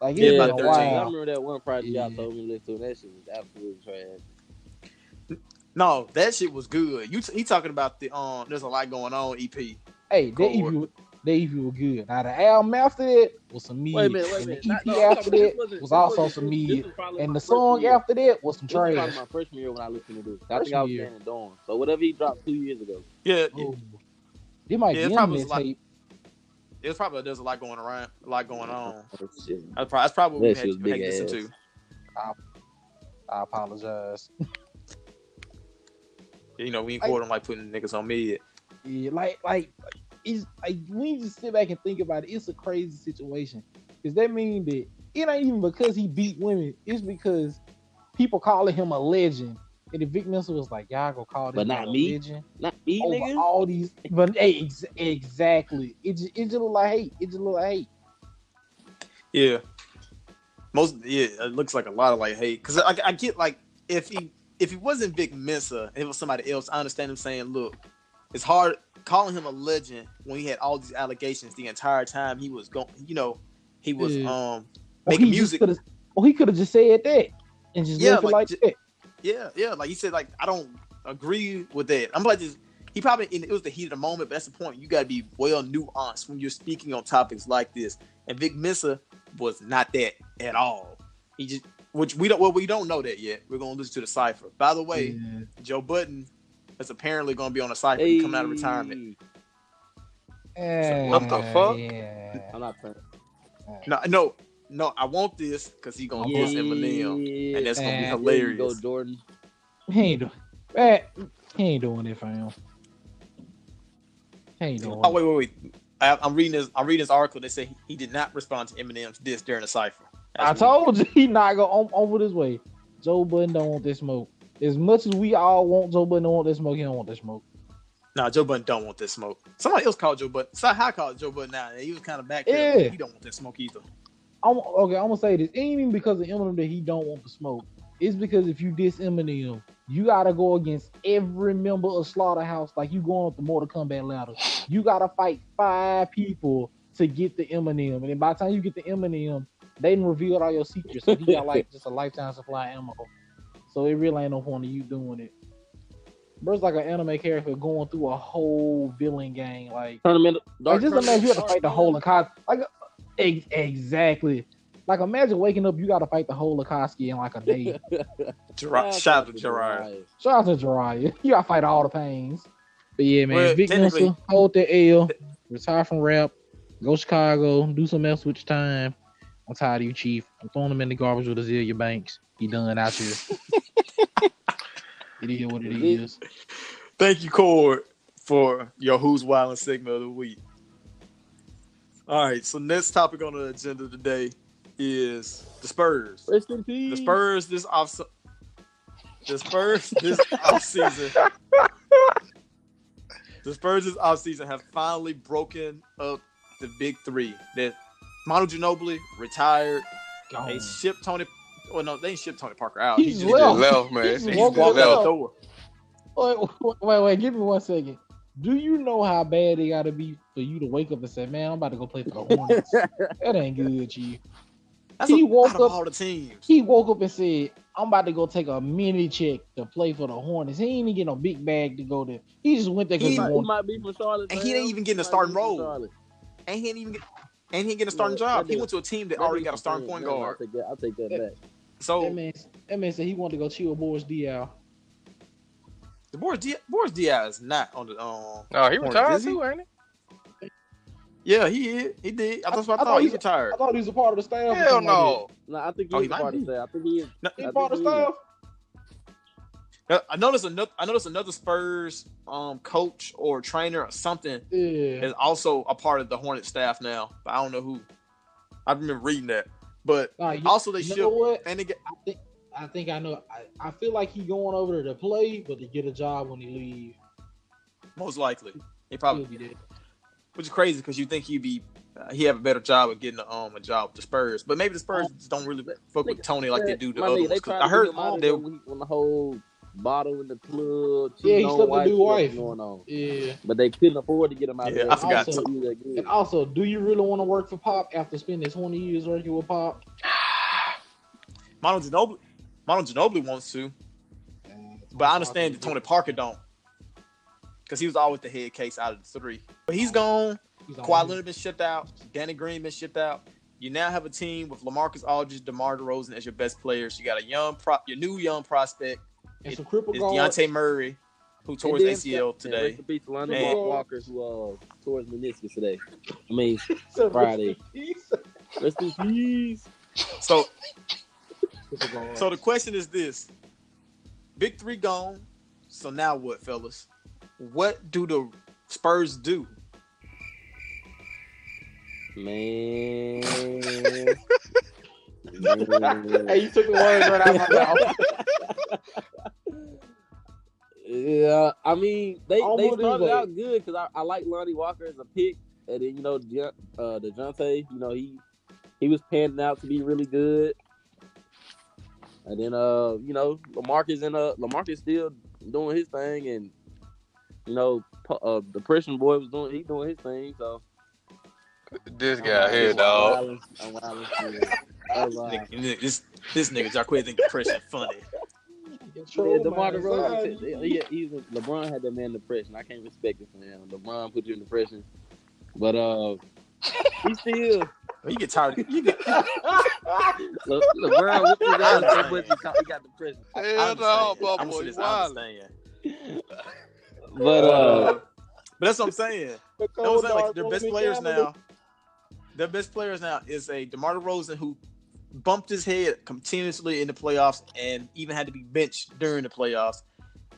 Like, Yeah, about been a 13. I remember that one project y'all Yeah. told me to listen to. That shit was absolutely trash. No, that shit was good. You he talking about the um? There's a lot going on. EP. Hey, that Cold. EP, that EP was good. Now, the album after that was some mid. Wait a minute, wait a and minute. the Not- EP no, after that wasn't- was this also some this mid. was probably And my the first song year. after that was some This was trash. probably my freshman year when I listened to this. I think Freshman I was year. staying in. So whatever he dropped two years ago. Yeah, Oh. They might Yeah, be it in probably that tape. it's probably there's a lot going around, a lot going oh, on. Oh. That's probably, that's probably what we That had, shit was we had big to listen to. I apologize. You know, we ain't I- quote them like putting niggas on mid. Yeah, like like it's like when you just sit back and think about it, it's a crazy situation. Cause that mean that it ain't even because he beat women, it's because people calling him a legend. And the Vic Mensa was like, Y'all gonna call this But not a me. legend Not me, over nigga. all these [laughs] but hey, ex- exactly. It just it just look like hate. It just look like hate. Yeah, most yeah, it looks like a lot of like hate. Cause I, I get like if he if he wasn't Vic Mensa, if it was somebody else, I understand him saying, look, it's hard calling him a legend when he had all these allegations the entire time he was going. You know, he was Yeah. um making music. Or he could have just said that and just Yeah, like, like j- that. Yeah, yeah. Like he said, like I don't agree with that. I'm like, just he probably it was the heat of the moment, but that's the point. You got to be well nuanced when you're speaking on topics like this. And Vic Mensa was not that at all. He just, which we don't, well, we don't know that yet. We're gonna listen to the cipher. By the way, Yeah. Joe Budden is apparently gonna be on a cipher Hey, coming out of retirement. What the fuck? Yeah. I'm not playing. No, no, no. I want this because he gonna diss Eminem, and that's gonna be Yeah. There you go, hilarious. Jordan. He ain't doing that. He ain't doing it for him. He ain't doing Oh it. wait, wait, wait. I, I'm reading this. I'm reading this article. They say he, he did not respond to Eminem's diss during the cipher. I told you he not go on over this way. Joe Budden don't want this smoke. As much as we all want Joe Budden to want this smoke, he don't want this smoke. Nah, Joe Budden don't want this smoke. Somebody else called Joe Budden. So I called Joe Budden now, he was kind of back there. Yeah. He don't want that smoke either. I'm okay. I'm gonna say this. It ain't even because of Eminem that he don't want the smoke. It's because if you diss Eminem, you gotta go against every member of Slaughterhouse like you going up the Mortal Kombat ladder. You gotta fight five people to get the Eminem, and then by the time you get the Eminem, they done revealed all your secrets. So he got like [laughs] just a lifetime supply of ammo. So it really ain't no point of you doing it. Bro's like an anime character going through a whole villain gang. Like, Tournament. like just imagine you have to fight the whole Akatsuki. Like, ex- exactly. Like, imagine waking up, you got to fight the whole Akatsuki in like a day. [laughs] Gerard, shout out to Gerard. Shout out to Jiraiya. [laughs] You got to fight all the pains. But yeah, man, Well, Vic Mensa, hold the L, retire from rap, go Chicago, do some else with your time. I'm tired of you, Chief. I'm throwing him in the garbage with Azealia Banks. He done out here. [laughs] [laughs] it is what it is. Thank you, Cord, for your Who's Wildin' segment of the week. All right, so next topic on the agenda today is the Spurs. Rest in peace. The Spurs this off the Spurs this [laughs] off season. The Spurs this off season have finally broken up the big three. That Manu Ginobili retired. Gone. They shipped Tony. Well, no, they didn't ship Tony Parker out. He's just left. left, man. He He just He walked walked out out. the door. Wait, wait, wait, wait, give me one second. Do you know how bad it gotta be for you to wake up and say, "Man, I'm about to go play for the Hornets"? [laughs] that ain't good, G. That's He a, woke out of up- all the teams. He woke up and said, "I'm about to go take a mini check to play for the Hornets." He ain't even get no big bag to go there. He just went there because He he, He might, he wanted. might be from Charlotte. And he ain't even getting a starting role. And he ain't even get, and he ain't getting a starting Yeah, job. He went to a team that That already got a starting point guard. I'll take that, I'll take that back. So That man, that man said he wanted to go chill with Boris Diaw. the Boris Diaz, Boris Diaz is not on the um. No, he Hornets, retired is he? too, ain't he? Yeah, he is. He did. That's what I, I thought. thought He he- retired. I thought he was a part of the staff. or Hell something like no. No, I think Oh, he he part be. of that. I think he is. No, that. He part of the think he is. staff. I noticed another. I noticed another Spurs um coach or trainer or something Yeah. is also a part of the Hornet staff now. But I don't know who. I remember reading that. But Nah, you- also they you ship what? and they get I think I think I know. I, I feel like he going over there to play, but to get a job when he leave. most likely. He probably, be there. which is crazy because you think he'd be. Uh, he have a better job of getting a, um a job with the Spurs, but maybe the Spurs just don't really fuck with Tony like they do the My other nigga, ones. they 'Cause tried I heard get him out of they, there when, when the whole bottle in the club, Yeah, he cheating slept on with wife, dude shit was wife. going on. Yeah. But they couldn't afford to get him out Yeah, of there. I forgot. He was. And also, do you really want to work for Pop after spending 20 years working with Pop? [sighs] Manu Ginobili, Manu Ginobili wants to, but I understand that Tony Parker don't, because he was always the head case out of the three. But he's gone. He's on Kawhi his- Leonard been shipped out. Danny Green been shipped out. You now have a team with Lamarcus Aldridge, DeMar DeRozan as your best players. You got a young prop, your new young prospect and some cripple is guards. Dejounte Murray, who tore his ACL today. Rest in peace to Lonnie Walker, who uh, tore his meniscus today. I mean, So- Friday. [laughs] rest in peace. So, so the question is this: Big three gone. So now what, fellas? What do the Spurs do? Man. [laughs] hey, you took the words right out of my mouth. [laughs] Yeah, I mean they I'm they with started you, out good because I, I like Lonnie Walker as a pick, and then you know De- uh, Dejounte, you know he he was panning out to be really good, and then uh you know Lamarcus and uh Lamarcus still doing his thing, and you know pu- uh depression boy was doing he doing his thing, so This guy here, I'm dog. wildin', I'm wildin', yeah. That's wild. Nigga, nigga, this this nigga Jacqueline think depression funny. Yeah, Control DeMar my DeRozan, anxiety. said- he, he's LeBron had that man in depression. I can't respect it for him. LeBron put you in depression, but uh, he still You get tired. Of, you get, [laughs] Le, LeBron whipped his ass so much he got, he got depression. I Hell no, understand. my I'm boy. you I wild. understand. But uh, But that's what I'm saying. The You know what I'm cold saying? Like their best players gambling. now. Their best players now is a DeMar DeRozan who bumped his head continuously in the playoffs and even had to be benched during the playoffs.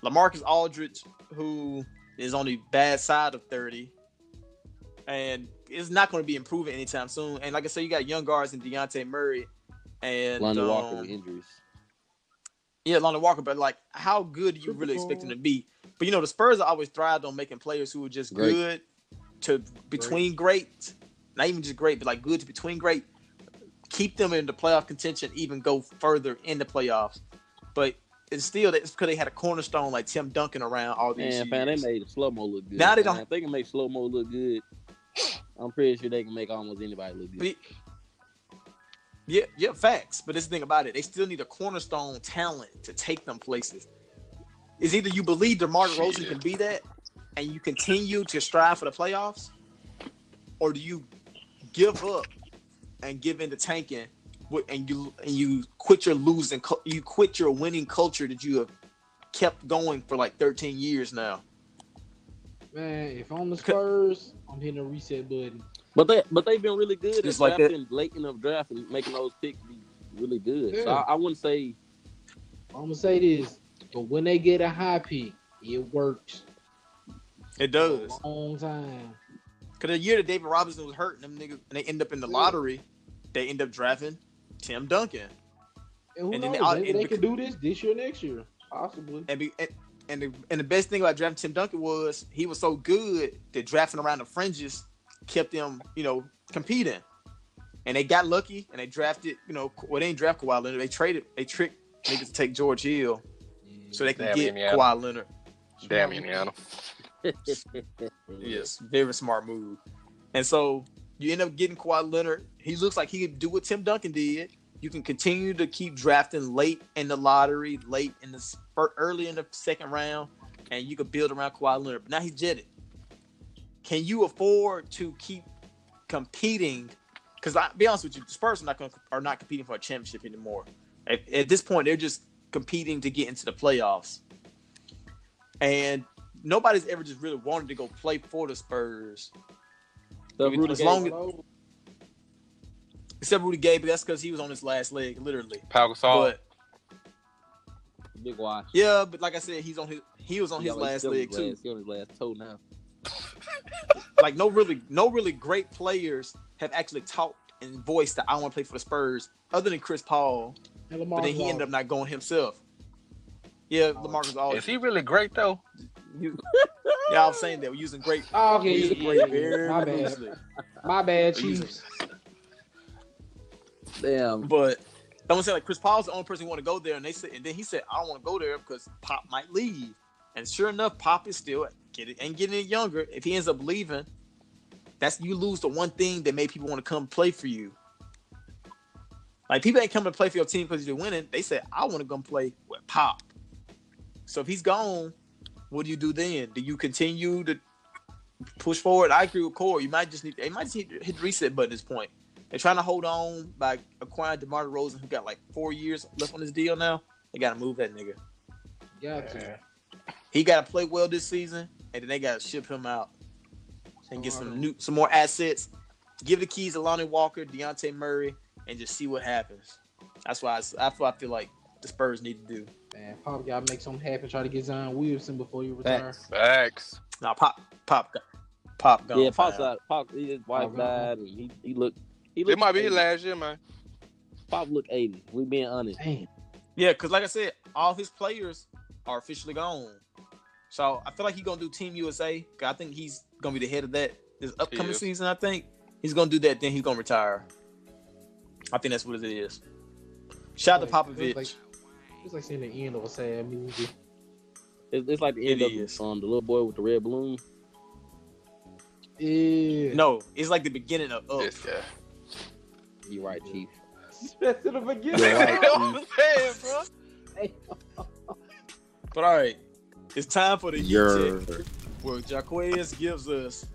Lamarcus Aldridge, who is on the bad side of 30, and is not going to be improving anytime soon. And like I said, you got young guards in Dejounte Murray and Lonnie um, Walker with injuries. yeah, Lonnie Walker, but like, how good do you really expect him to be? But you know, the Spurs are always thrived on making players who are just Great. good to between great. not even just great, but like good to between great. Keep them in the playoff contention, even go further in the playoffs. But it's still it's because they had a cornerstone like Tim Duncan around all these Man, years. man, they made slow mo look good. Now they don't- If they can make slow mo look good, I'm pretty sure they can make almost anybody look good. Yeah, yeah, facts. But this thing about it, they still need a cornerstone talent to take them places. Is either you believe DeMar DeRozan can be that, and you continue to strive for the playoffs, or do you give up and give in to tanking, and you and you quit your losing, cul- you quit your winning culture that you have kept going for like 13 years now. Man, if I'm the Spurs, I'm hitting a reset button. But they but they've been really good at Just like that. drafting late in the draft and making those picks be really good. So I, I wouldn't say I'm gonna say this, but when they get a high pick, it works. It does. a long time. Cause the year that David Robinson was hurt, them niggas, and they end up in the Yeah. lottery, they end up drafting Tim Duncan. And who And then knows? they- Maybe they bec- could do this this year, next year, possibly. And be, and, and the and the best thing about drafting Tim Duncan was he was so good that drafting around the fringes kept them, you know, competing. And they got lucky and they drafted, you know, well they didn't draft Kawhi Leonard. They traded, they tricked niggas to take George Hill mm, so they can Damn, get Indiana. Kawhi Leonard. Damn, Indiana. Yes, very smart move. And so you end up getting Kawhi Leonard. He looks like he could do what Tim Duncan did. You can continue to keep drafting late in the lottery, late in the early in the second round, and you could build around Kawhi Leonard. But now he's jetted. Can you afford to keep competing? Because I be honest with you, the Spurs are not going are not competing for a championship anymore. At, at this point, they're just competing to get into the playoffs. And nobody's ever just really wanted to go play for the Spurs. So Rudy as long as, except Rudy Gay, but that's because he was on his last leg, literally. Pau Gasol. But Big watch. yeah, but like I said, he's on his he was on He his got, last leg his too. last- He on his last toe now. [laughs] Like no really no really great players have actually talked and voiced that I want to play for the Spurs, other than Chris Paul. And But then he ended up not going himself. Yeah, Lamarcus Aldridge. Is he really great though? You- yeah, I was saying that we're using great. Oh, okay, we're using yeah, great yeah, very my bad. loosely. My bad, Chiefs. Damn. But I want to say like Chris Paul's the only person who want to go there, and they said, and then he said, I don't want to go there because Pop might leave. And sure enough, Pop is still getting and getting any younger. If he ends up leaving, that's you lose the one thing that made people want to come play for you. Like people ain't coming to play for your team because you're winning. They said, I want to come play with Pop. So if he's gone, what do you do then? Do you continue to push forward? I agree with Corey. You might just need they might just hit, hit the reset button at this point. They're trying to hold on by acquiring DeMar DeRozan, who got like four years left on his deal now. They got to move that nigga. Got to. He got to play well this season, and then they got to ship him out and get some new, some more assets. Give the keys to Lonnie Walker, Dejounte Murray, and just see what happens. That's why I, that's what I feel like the Spurs need to do. Man, Pop got to make something happen. Try to get Zion Williamson before you retire. Facts. Facts. Now, pop, pop, got- pop, gone. Yeah, Pop's fine. side, Pop, his wife Pop died, and he he looked. He It looked might be his last year, man. Pop looked eighty. We being honest. Damn. Yeah, because like I said, all his players are officially gone. So I feel like he's gonna do Team USA. I think he's gonna be the head of that this upcoming is. season. I think he's gonna do that. Then he's gonna retire. I think that's what it is. Shout out to It's Popovich. Like, it's like seeing the end of a sad movie. It's, it's like the end It of is. um, the little boy with the red balloon. Yeah. no, it's like the beginning of Up. This guy. You right, Chief. That's to the beginning. You [laughs] know what I'm saying, bro? But all right, it's time for the Yer. heat check, where Jaquez gives us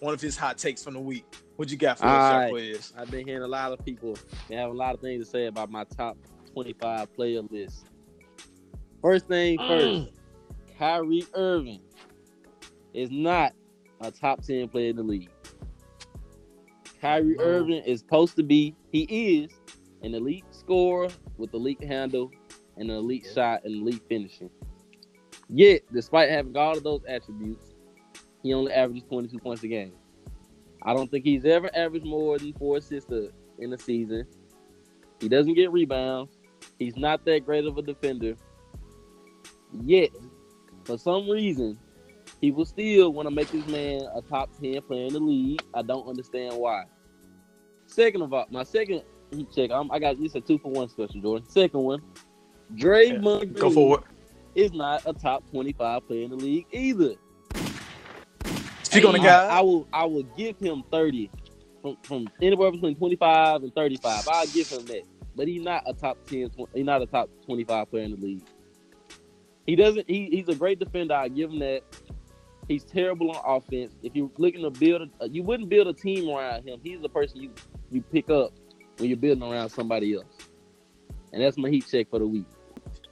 one of his hot takes from the week. What you got for us, All right. Jaquez? I've been hearing a lot of people they have a lot of things to say about my top 25 player list. First thing mm. first, Kyrie Irving is not a top 10 player in the league. Kyrie No. Irving is supposed to be, he is an elite scorer with elite handle and an elite shot and elite finishing. Yet, despite having all of those attributes, he only averages 22 points a game. I don't think he's ever averaged more than four assists in a season. He doesn't get rebounds. He's not that great of a defender. Yet, for some reason, he will still want to make this man a top 10 player in the league. I don't understand why. Second of all, my second heat check, I'm, I got this a two for one special, Jordan. Second one, Draymond Go Green for is not a top 25 player in the league either. Speak on the I- guy. I, will I will give him 30 from, from anywhere between 25 and 35. I'll give him that. But he's not a top 10, tw- he's not a top 25 player in the league. He doesn't he, he's a great defender. I give him that. He's terrible on offense. If you're looking to build a, you wouldn't build a team around him. He's the person you you pick up when you're building around somebody else. And that's my heat check for the week.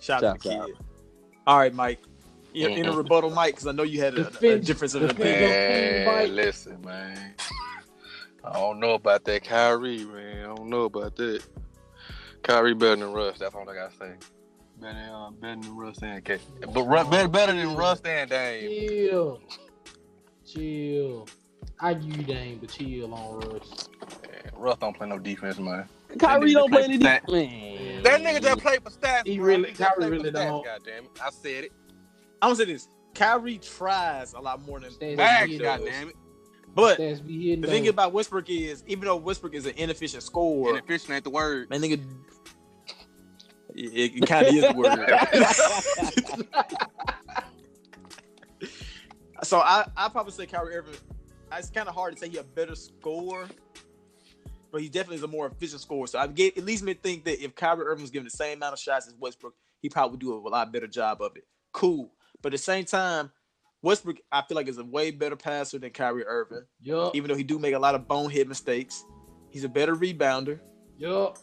Shout out to the Shout out. kid. All right, Mike. You in a rebuttal, Mike, because I know you had a, a Defend- difference of opinion. your team, Mike. Man, listen, man. I don't know about that Kyrie, man. I don't know about that. Kyrie better than Russ. That's all I gotta say. Better than, uh, better than Russ and K. But Russ, better, better than Russ and Dame. Chill. Chill. I give you Dame, but chill on Russ. Man, Russ don't play no defense, man. Kyrie don't play any That- defense. Man. That nigga just played for stats. He really- He just Kyrie really stats, don't. God damn it. I said it. I'm gonna say this: Kyrie tries a lot more than Stats Facts, God damn it. But Stats be hitting the thing about Westbrook is, even though Westbrook is an inefficient scorer, Inefficient ain't the word. man, nigga, it, it kind of is the word. [laughs] so I I probably say Kyrie Irving. It's kind of hard to say he a better scorer, but he definitely is a more efficient scorer. So I get it leads me to think that if Kyrie Irving was given the same amount of shots as Westbrook, he probably would do a lot better job of it. Cool, but at the same time, Westbrook I feel like is a way better passer than Kyrie Irving. Yup. Even though he do make a lot of bonehead mistakes, he's a better rebounder. Yup.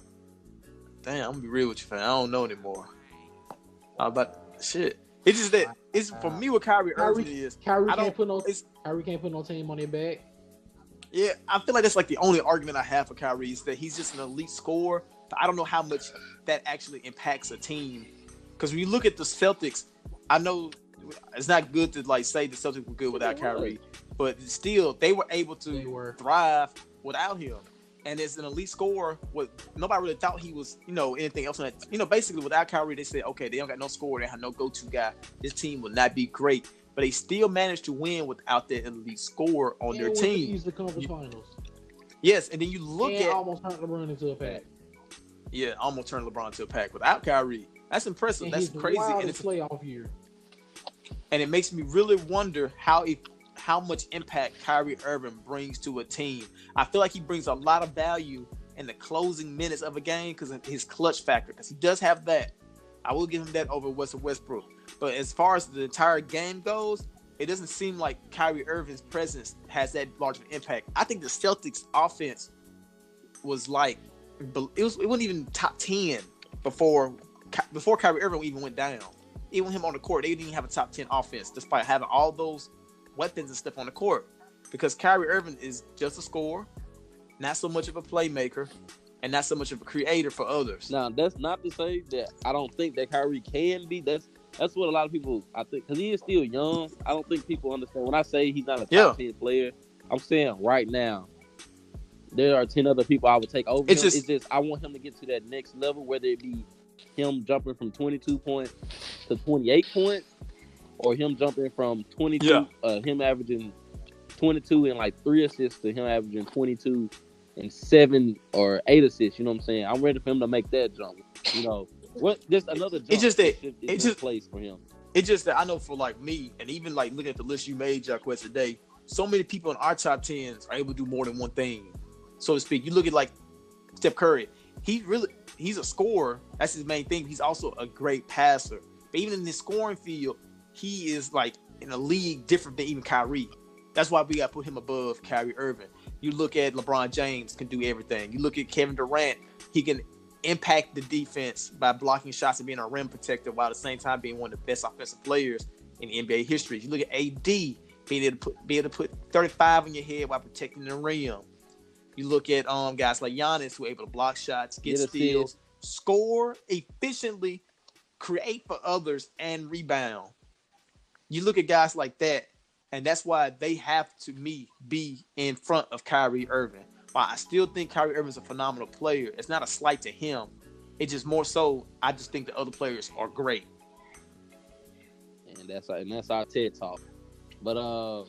Damn, I'm gonna be real with you, fam. I don't know anymore. How about shit? It's just that it's for me what Kyrie Irving is. Kyrie I can't don't. put no It's Kyrie can't put no team on their back. yeah. I feel like that's like the only argument I have for Kyrie is that he's just an elite scorer. But I don't know how much that actually impacts a team. Because when you look at the Celtics, I know it's not good to like say the Celtics were good without They. Kyrie, but still they were able to were. thrive without him. And as an elite scorer, what nobody really thought he was, you know, anything else. on that- You know, basically without Kyrie, they said, okay, they don't got no scorer, they have no go-to guy. This team will not be great, but they still managed to win without that elite scorer on And their team. The conference finals. Yes, and then you look and at almost turned LeBron into a pack. yeah, almost turned LeBron to a pack without Kyrie. That's impressive. And That's crazy, and it's playoff year. and it makes me really wonder how it, how much impact Kyrie Irving brings to a team. I feel like he brings a lot of value in the closing minutes of a game because of his clutch factor. Because he does have that. I will give him that over Russell Westbrook. But as far as the entire game goes, it doesn't seem like Kyrie Irving's presence has that large of an impact. I think the Celtics offense was like it was it wasn't even top ten before before Kyrie Irving even went down. Even him on the court, they didn't even have a top ten offense, despite having all those weapons and stuff on the court. Because Kyrie Irving is just a scorer, not so much of a playmaker, and not so much of a creator for others. Now that's not to say that I don't think that Kyrie can be. That's that's what a lot of people I think because he is still young. I don't think people understand when I say he's not a top Yeah. ten player. I'm saying right now there are ten other people I would take over. It's him. just- it's just I want him to get to that next level, whether it be him jumping from 22 points to 28 points, or him jumping from 22, Yeah. uh, him averaging 22 and like three assists to him averaging 22 and seven or eight assists. You know what I'm saying? I'm ready for him to make that jump. You know, what? Just another jump. just that- should- it is in just- place for him. It's just that I know for like me, and even like looking at the list you made, Jacquez, today, so many people in our top tens are able to do more than one thing, so to speak. You look at like Steph Curry, he really he's a scorer. That's his main thing. He's also a great passer. But even in the scoring field, he is like in a league different than even Kyrie. That's why we got to put him above Kyrie Irving. You look at LeBron James can do everything. You look at Kevin Durant, he can impact the defense by blocking shots and being a rim protector while at the same time being one of the best offensive players in NBA history. You look at AD being able to put be able to put 35 on your head while protecting the rim. You look at um guys like Giannis who are able to block shots, get Get steals, score efficiently, create for others, and rebound. You look at guys like that, and that's why they have to me be in front of Kyrie Irving. While I still think Kyrie Irving is a phenomenal player, it's not a slight to him. It's just more so I just think the other players are great. and that's our, and that's our TED talk. But uh,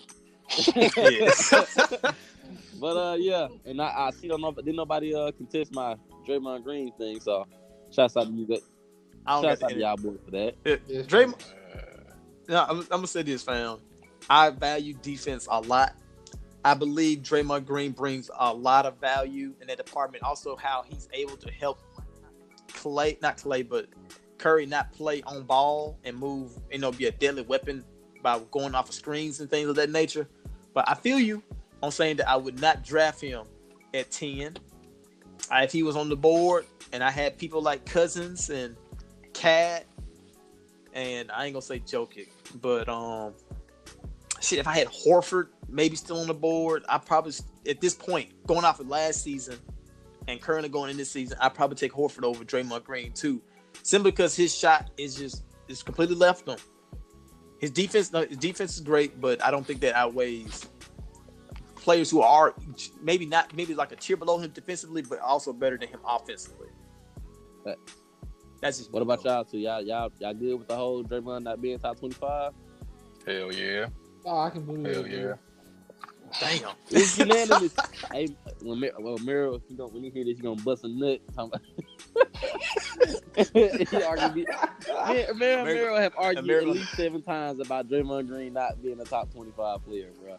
[laughs] but uh, yeah, and I, I see don't know, didn't nobody uh contest my Draymond Green thing, so shouts out to you, guys. I don't Shouts out to y'all boys for that. Yeah, Draymond. No, I'm, I'm gonna say this, fam. I value defense a lot. I believe Draymond Green brings a lot of value in that department. Also, how he's able to help Clay, not Clay, but Curry, not play on ball and move. You know, be a deadly weapon by going off of screens and things of that nature. But I feel you on saying that I would not draft him at ten. I, if he was on the board and I had people like Cousins and Cat and I ain't gonna say Jokic, but um, shit, if I had Horford maybe still on the board, I probably at this point going off of last season and currently going in this season, I probably take Horford over Draymond Green too, simply because his shot is just is completely left him. His defense, his defense is great, but I don't think that outweighs players who are maybe not maybe like a tier below him defensively, but also better than him offensively. Facts. That's just What about y'all two? Y'all y'all y'all good with the whole Draymond not being top twenty five? Hell yeah. Oh, I can believe Hell it. Hell yeah. damn? It's [laughs] unanimous. hey, when Mer- well, Meryl, if you don't when you hear this, he gonna bust a nut. [laughs] Talking about- [laughs] he argued. me- Me- Meryl, Meryl have argued Meryl- at least seven times about Draymond Green not being a top twenty five player, bro.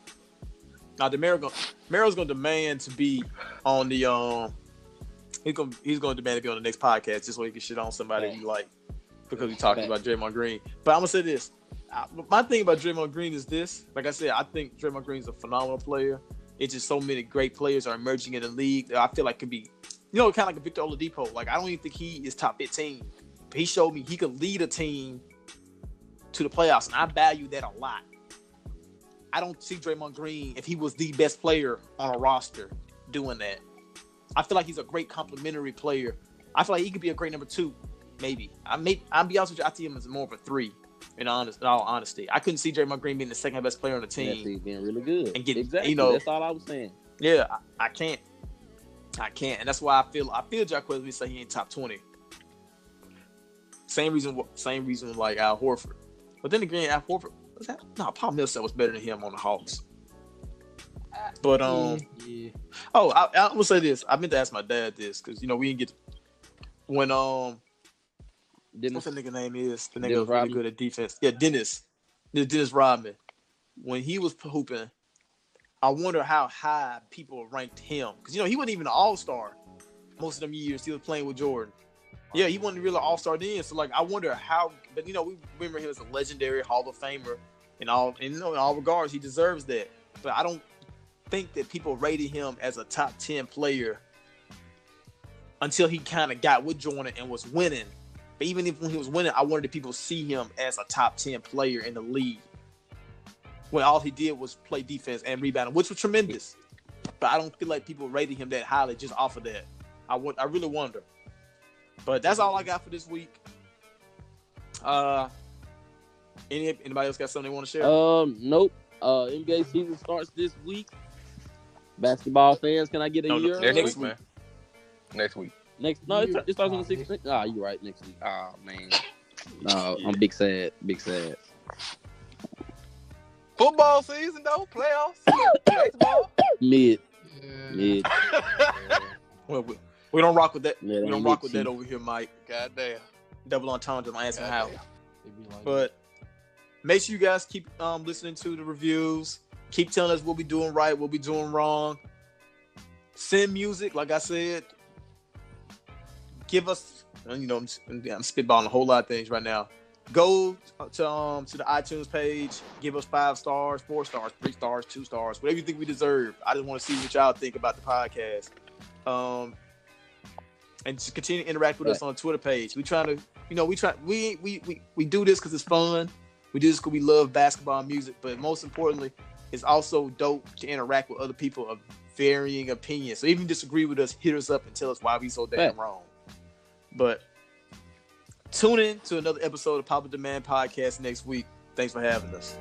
Now, Demar gonna Merrill's gonna demand to be on the um. He's gonna he's gonna demand to be on the next podcast just so he can shit on somebody you like because we talking about Draymond Green. But I'm gonna say this. I, my thing about Draymond Green is this. Like I said, I think Draymond Green's a phenomenal player. It's just so many great players are emerging in the league that I feel like could be, you know, kind of like a Victor Oladipo. Like I don't even think he is top 15. But he showed me he could lead a team to the playoffs, and I value that a lot. I don't see Draymond Green if he was the best player on a roster doing that. I feel like he's a great complementary player. I feel like he could be a great number two, maybe. I may I'll be honest with you, I see him as more of a three. In honest, in all honesty, I couldn't see Draymond Green being the second best player on the team. being really good. And get- exactly. you know- that's all I was saying. Yeah, I, I can't. I can't, and that's why I feel I feel Jack Wesley say he ain't top twenty. Same reason, same reason like Al Horford. But then again, Al Horford was that? No, Paul Millsap was better than him on the Hawks. But um, yeah. oh, I, I will say this. I meant to ask my dad this because you know we didn't get when um Dennis, what's that nigga name is the nigga Dennis was really Rodman? good at defense. Yeah, Dennis, Dennis Rodman. When he was hooping, I wonder how high people ranked him because you know he wasn't even an All Star most of them years. He was playing with Jordan. Yeah, he wasn't really an All Star then. So like, I wonder how. But you know, we remember him as a legendary Hall of Famer in all in, you know, in all regards. He deserves that. But I don't think that people rated him as a top ten player until he kind of got with Jordan and was winning. But even if when he was winning, I wanted people to see him as a top 10 player in the league. When all he did was play defense and rebounding, which was tremendous. But I don't feel like people rated him that highly just off of that. I would I really wonder. But that's all I got for this week. Uh any anybody else got something they want to share? Um, nope. Uh, NBA season starts this week. Basketball fans, can I get a No, no, year? Next, Next week, man. Next week. Next, no, it, it starts on the 16th. Ah, you're right. Next week. Ah, man. No, I'm big sad. Big sad. Football season though, playoffs, [coughs] baseball. Mid, Yeah. mid. [laughs] Well, we, we don't rock with that. Yeah, we don't rock with that over here, Mike. Goddamn. Double entendre, my answer how. Goddamn. It'd like But make sure you guys keep um, listening to the reviews. Keep telling us what we're doing right, what we're doing wrong. Send music, like I said. Give us, you know, I'm, I'm spitballing a whole lot of things right now. Go to um to the iTunes page. Give us five stars, four stars, three stars, two stars, whatever you think we deserve. I just want to see what y'all think about the podcast. Um, and just continue to interact with us on the Twitter page. We trying to, you know, we try we we we, we do this because it's fun. We do this because we love basketball and music, but most importantly, it's also dope to interact with other people of varying opinions. So even disagree with us, hit us up and tell us why we so damn wrong. But tune in to another episode of Papa Demand Podcast next week. Thanks for having us.